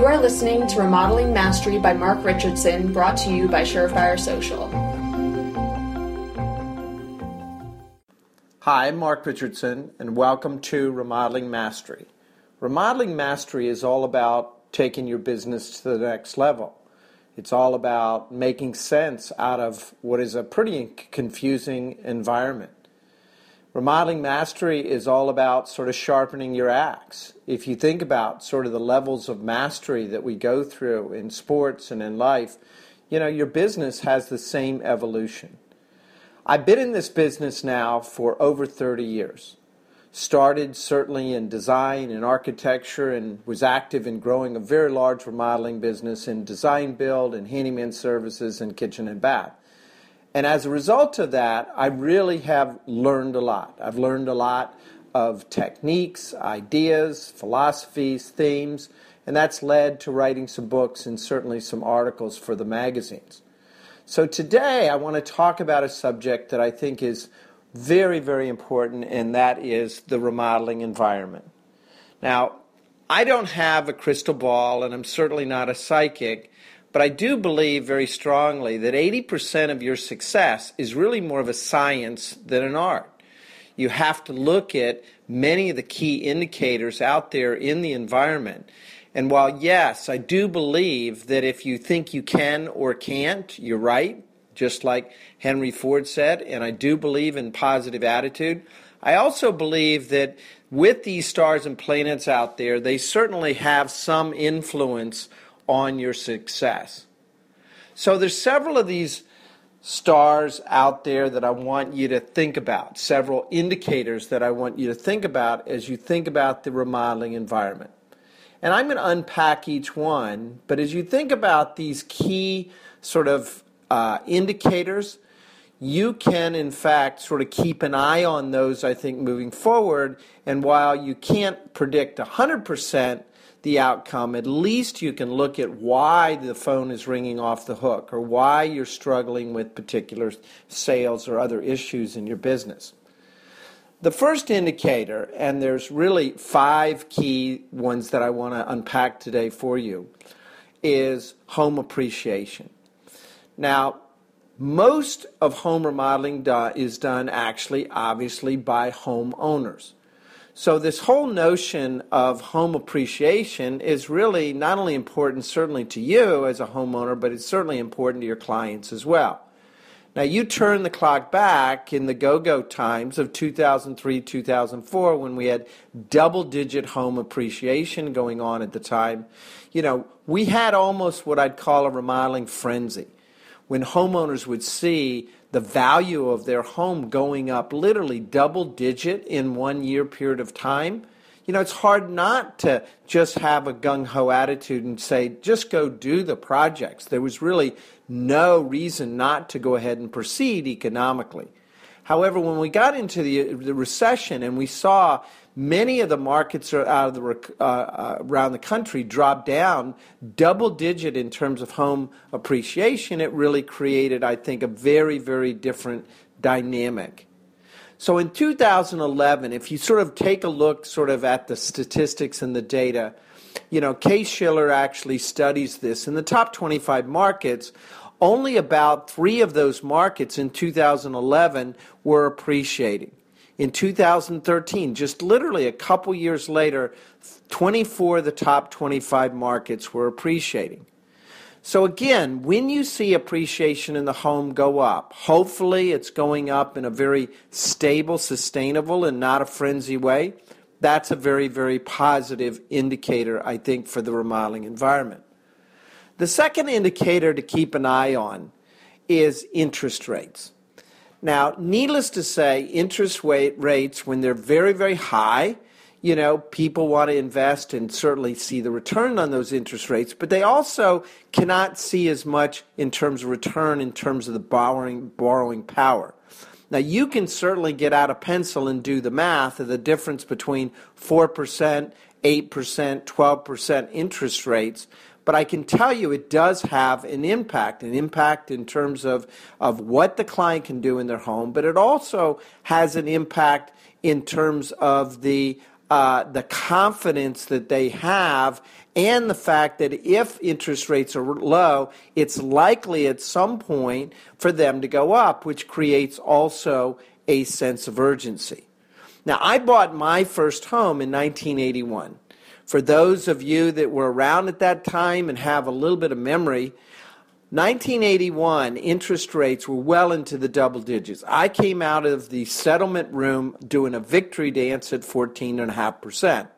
You are listening to Remodeling Mastery by Mark Richardson, brought to you by Surefire Social. Hi, I'm Mark Richardson, and welcome to Remodeling Mastery. Remodeling Mastery is all about taking your business to the next level. It's all about making sense out of what is a pretty confusing environment. Remodeling mastery is all about sort of sharpening your axe. If you think about sort of the levels of mastery that we go through in sports and in life, you know, your business has the same evolution. I've been in this business now for over 30 years. Started certainly in design and architecture and was active in growing a very large remodeling business in design build and handyman services and kitchen and bath. And as a result of that, I really have learned a lot. I've learned a lot of techniques, ideas, philosophies, themes, and that's led to writing some books and certainly some articles for the magazines. So today I want to talk about a subject that I think is very, very important, and that is the remodeling environment. Now, I don't have a crystal ball, and I'm certainly not a psychic, but I do believe very strongly that 80% of your success is really more of a science than an art. You have to look at many of the key indicators out there in the environment. And while, yes, I do believe that if you think you can or can't, you're right, just like Henry Ford said, and I do believe in positive attitude. I also believe that with these stars and planets out there, they certainly have some influence on your success. So there's several of these stars out there that I want you to think about, several indicators that I want you to think about as you think about the remodeling environment. And I'm going to unpack each one, but as you think about these key sort of uh, indicators, you can in fact sort of keep an eye on those, I think, moving forward. And while you can't predict 100%, the outcome, at least you can look at why the phone is ringing off the hook or why you're struggling with particular sales or other issues in your business. The first indicator, and there's really five key ones that I want to unpack today for you, is home appreciation. Now, most of home remodeling do- is done actually, obviously, by homeowners. So, this whole notion of home appreciation is really not only important, certainly to you as a homeowner, but it's certainly important to your clients as well. Now, you turn the clock back in the go go times of 2003, 2004, when we had double digit home appreciation going on at the time. You know, we had almost what I'd call a remodeling frenzy when homeowners would see the value of their home going up literally double digit in one year period of time, you know, it's hard not to just have a gung ho attitude and say, just go do the projects. There was really no reason not to go ahead and proceed economically. However, when we got into the, the recession and we saw many of the markets out of the, uh, uh, around the country drop down double digit in terms of home appreciation, it really created, I think, a very, very different dynamic. So in 2011, if you sort of take a look sort of at the statistics and the data, you know, Case-Shiller actually studies this. In the top 25 markets, only about three of those markets in 2011 were appreciating. In 2013, just literally a couple years later, 24 of the top 25 markets were appreciating. So, again, when you see appreciation in the home go up, hopefully it's going up in a very stable, sustainable, and not a frenzy way. That's a very, very positive indicator, I think, for the remodeling environment. The second indicator to keep an eye on is interest rates. Now, needless to say, interest rate rates, when they're very, very high, you know, people want to invest and certainly see the return on those interest rates, but they also cannot see as much in terms of return in terms of the borrowing, borrowing power. Now, you can certainly get out a pencil and do the math of the difference between 4%, 8%, 12% interest rates, but I can tell you it does have an impact, an impact in terms of, of what the client can do in their home, but it also has an impact in terms of the uh, the confidence that they have and the fact that if interest rates are low, it's likely at some point for them to go up, which creates also a sense of urgency. Now, I bought my first home in 1981. For those of you that were around at that time and have a little bit of memory, 1981 interest rates were well into the double digits. I came out of the settlement room doing a victory dance at 14.5%.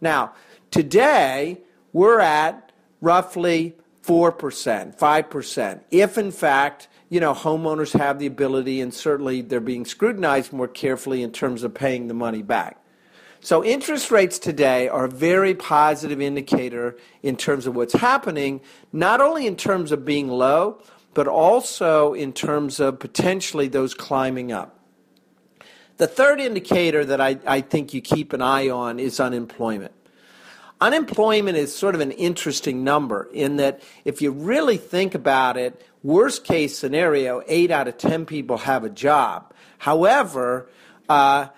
Now, today we're at roughly 4%, 5%. If in fact, you know, homeowners have the ability and certainly they're being scrutinized more carefully in terms of paying the money back. So interest rates today are a very positive indicator in terms of what's happening, not only in terms of being low, but also in terms of potentially those climbing up. The third indicator that I, I think you keep an eye on is unemployment. Unemployment is sort of an interesting number in that if you really think about it, worst case scenario, eight out of 10 people have a job. However, uh,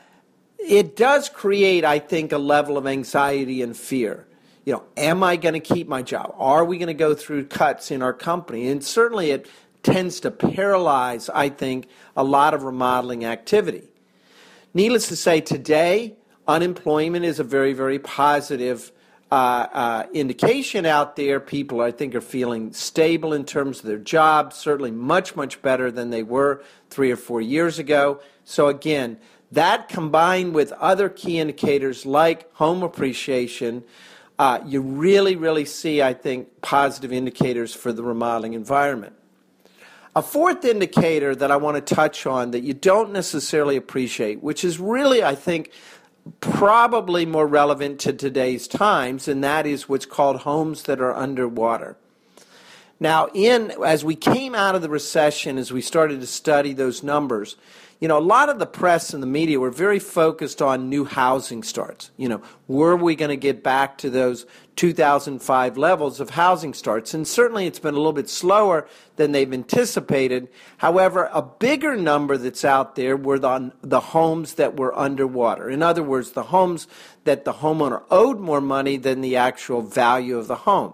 it does create, I think, a level of anxiety and fear. You know, am I going to keep my job? Are we going to go through cuts in our company? And certainly it tends to paralyze, I think, a lot of remodeling activity. Needless to say, today, unemployment is a very, very positive uh, uh, indication out there. People, I think, are feeling stable in terms of their jobs, certainly much, much better than they were three or four years ago. So, again, that combined with other key indicators like home appreciation, uh, you really, really see, I think, positive indicators for the remodeling environment. A fourth indicator that I want to touch on that you don't necessarily appreciate, which is really, I think, probably more relevant to today's times, and that is what's called homes that are underwater. Now, in as we came out of the recession, as we started to study those numbers, you know, a lot of the press and the media were very focused on new housing starts. You know, were we going to get back to those 2005 levels of housing starts? And certainly it's been a little bit slower than they've anticipated. However, a bigger number that's out there were the, the homes that were underwater. In other words, the homes that the homeowner owed more money than the actual value of the home.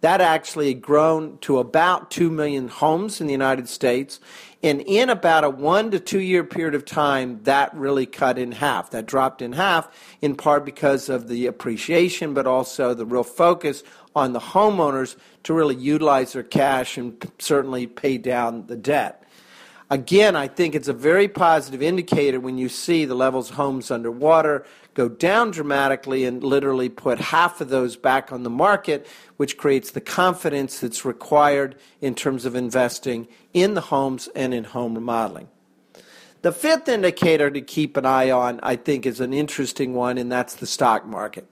That actually had grown to about 2 million homes in the United States. And in about a one to two year period of time, that really cut in half. That dropped in half, in part because of the appreciation, but also the real focus on the homeowners to really utilize their cash and certainly pay down the debt. Again, I think it's a very positive indicator when you see the levels of homes underwater go down dramatically and literally put half of those back on the market, which creates the confidence that's required in terms of investing in the homes and in home remodeling. The fifth indicator to keep an eye on, I think, is an interesting one, and that's the stock market.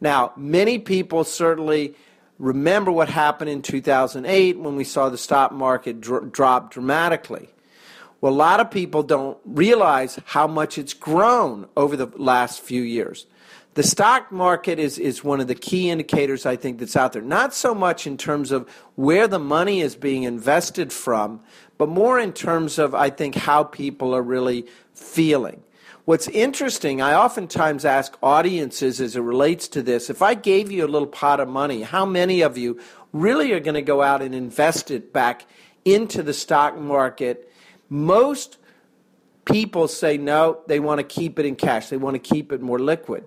Now, many people certainly remember what happened in 2008 when we saw the stock market dr- drop dramatically. Well, a lot of people don't realize how much it's grown over the last few years. The stock market is, is one of the key indicators I think that's out there. Not so much in terms of where the money is being invested from, but more in terms of, I think, how people are really feeling. What's interesting, I oftentimes ask audiences as it relates to this if I gave you a little pot of money, how many of you really are going to go out and invest it back into the stock market most people say no, they want to keep it in cash, they want to keep it more liquid.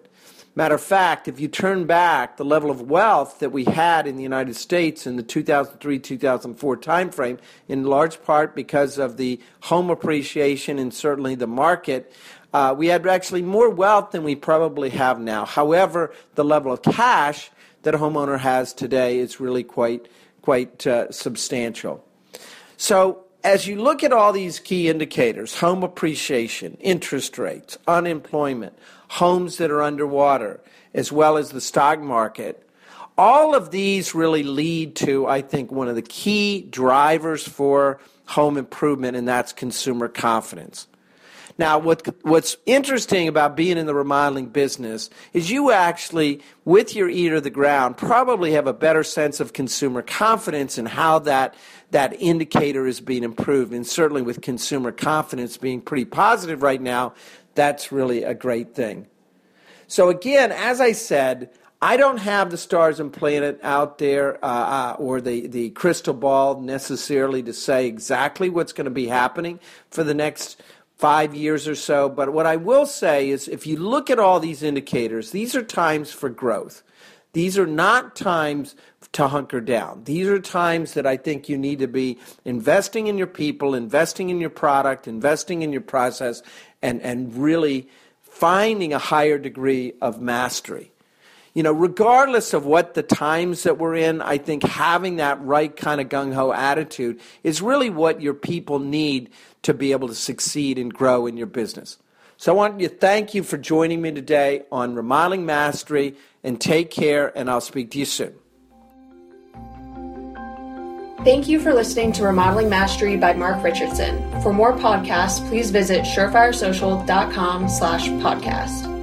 Matter of fact, if you turn back the level of wealth that we had in the United States in the 2003 2004 timeframe, in large part because of the home appreciation and certainly the market, uh, we had actually more wealth than we probably have now. However, the level of cash that a homeowner has today is really quite, quite uh, substantial. So, as you look at all these key indicators home appreciation, interest rates, unemployment, homes that are underwater, as well as the stock market all of these really lead to, I think, one of the key drivers for home improvement, and that's consumer confidence. Now, what, what's interesting about being in the remodeling business is you actually, with your ear to the ground, probably have a better sense of consumer confidence and how that, that indicator is being improved. And certainly with consumer confidence being pretty positive right now, that's really a great thing. So, again, as I said, I don't have the stars and planet out there uh, uh, or the, the crystal ball necessarily to say exactly what's going to be happening for the next five years or so. But what I will say is if you look at all these indicators, these are times for growth. These are not times to hunker down. These are times that I think you need to be investing in your people, investing in your product, investing in your process, and, and really finding a higher degree of mastery. You know, regardless of what the times that we're in, I think having that right kind of gung ho attitude is really what your people need to be able to succeed and grow in your business. So I want to thank you for joining me today on Remodeling Mastery and take care, and I'll speak to you soon. Thank you for listening to Remodeling Mastery by Mark Richardson. For more podcasts, please visit surefiresocial.com slash podcast.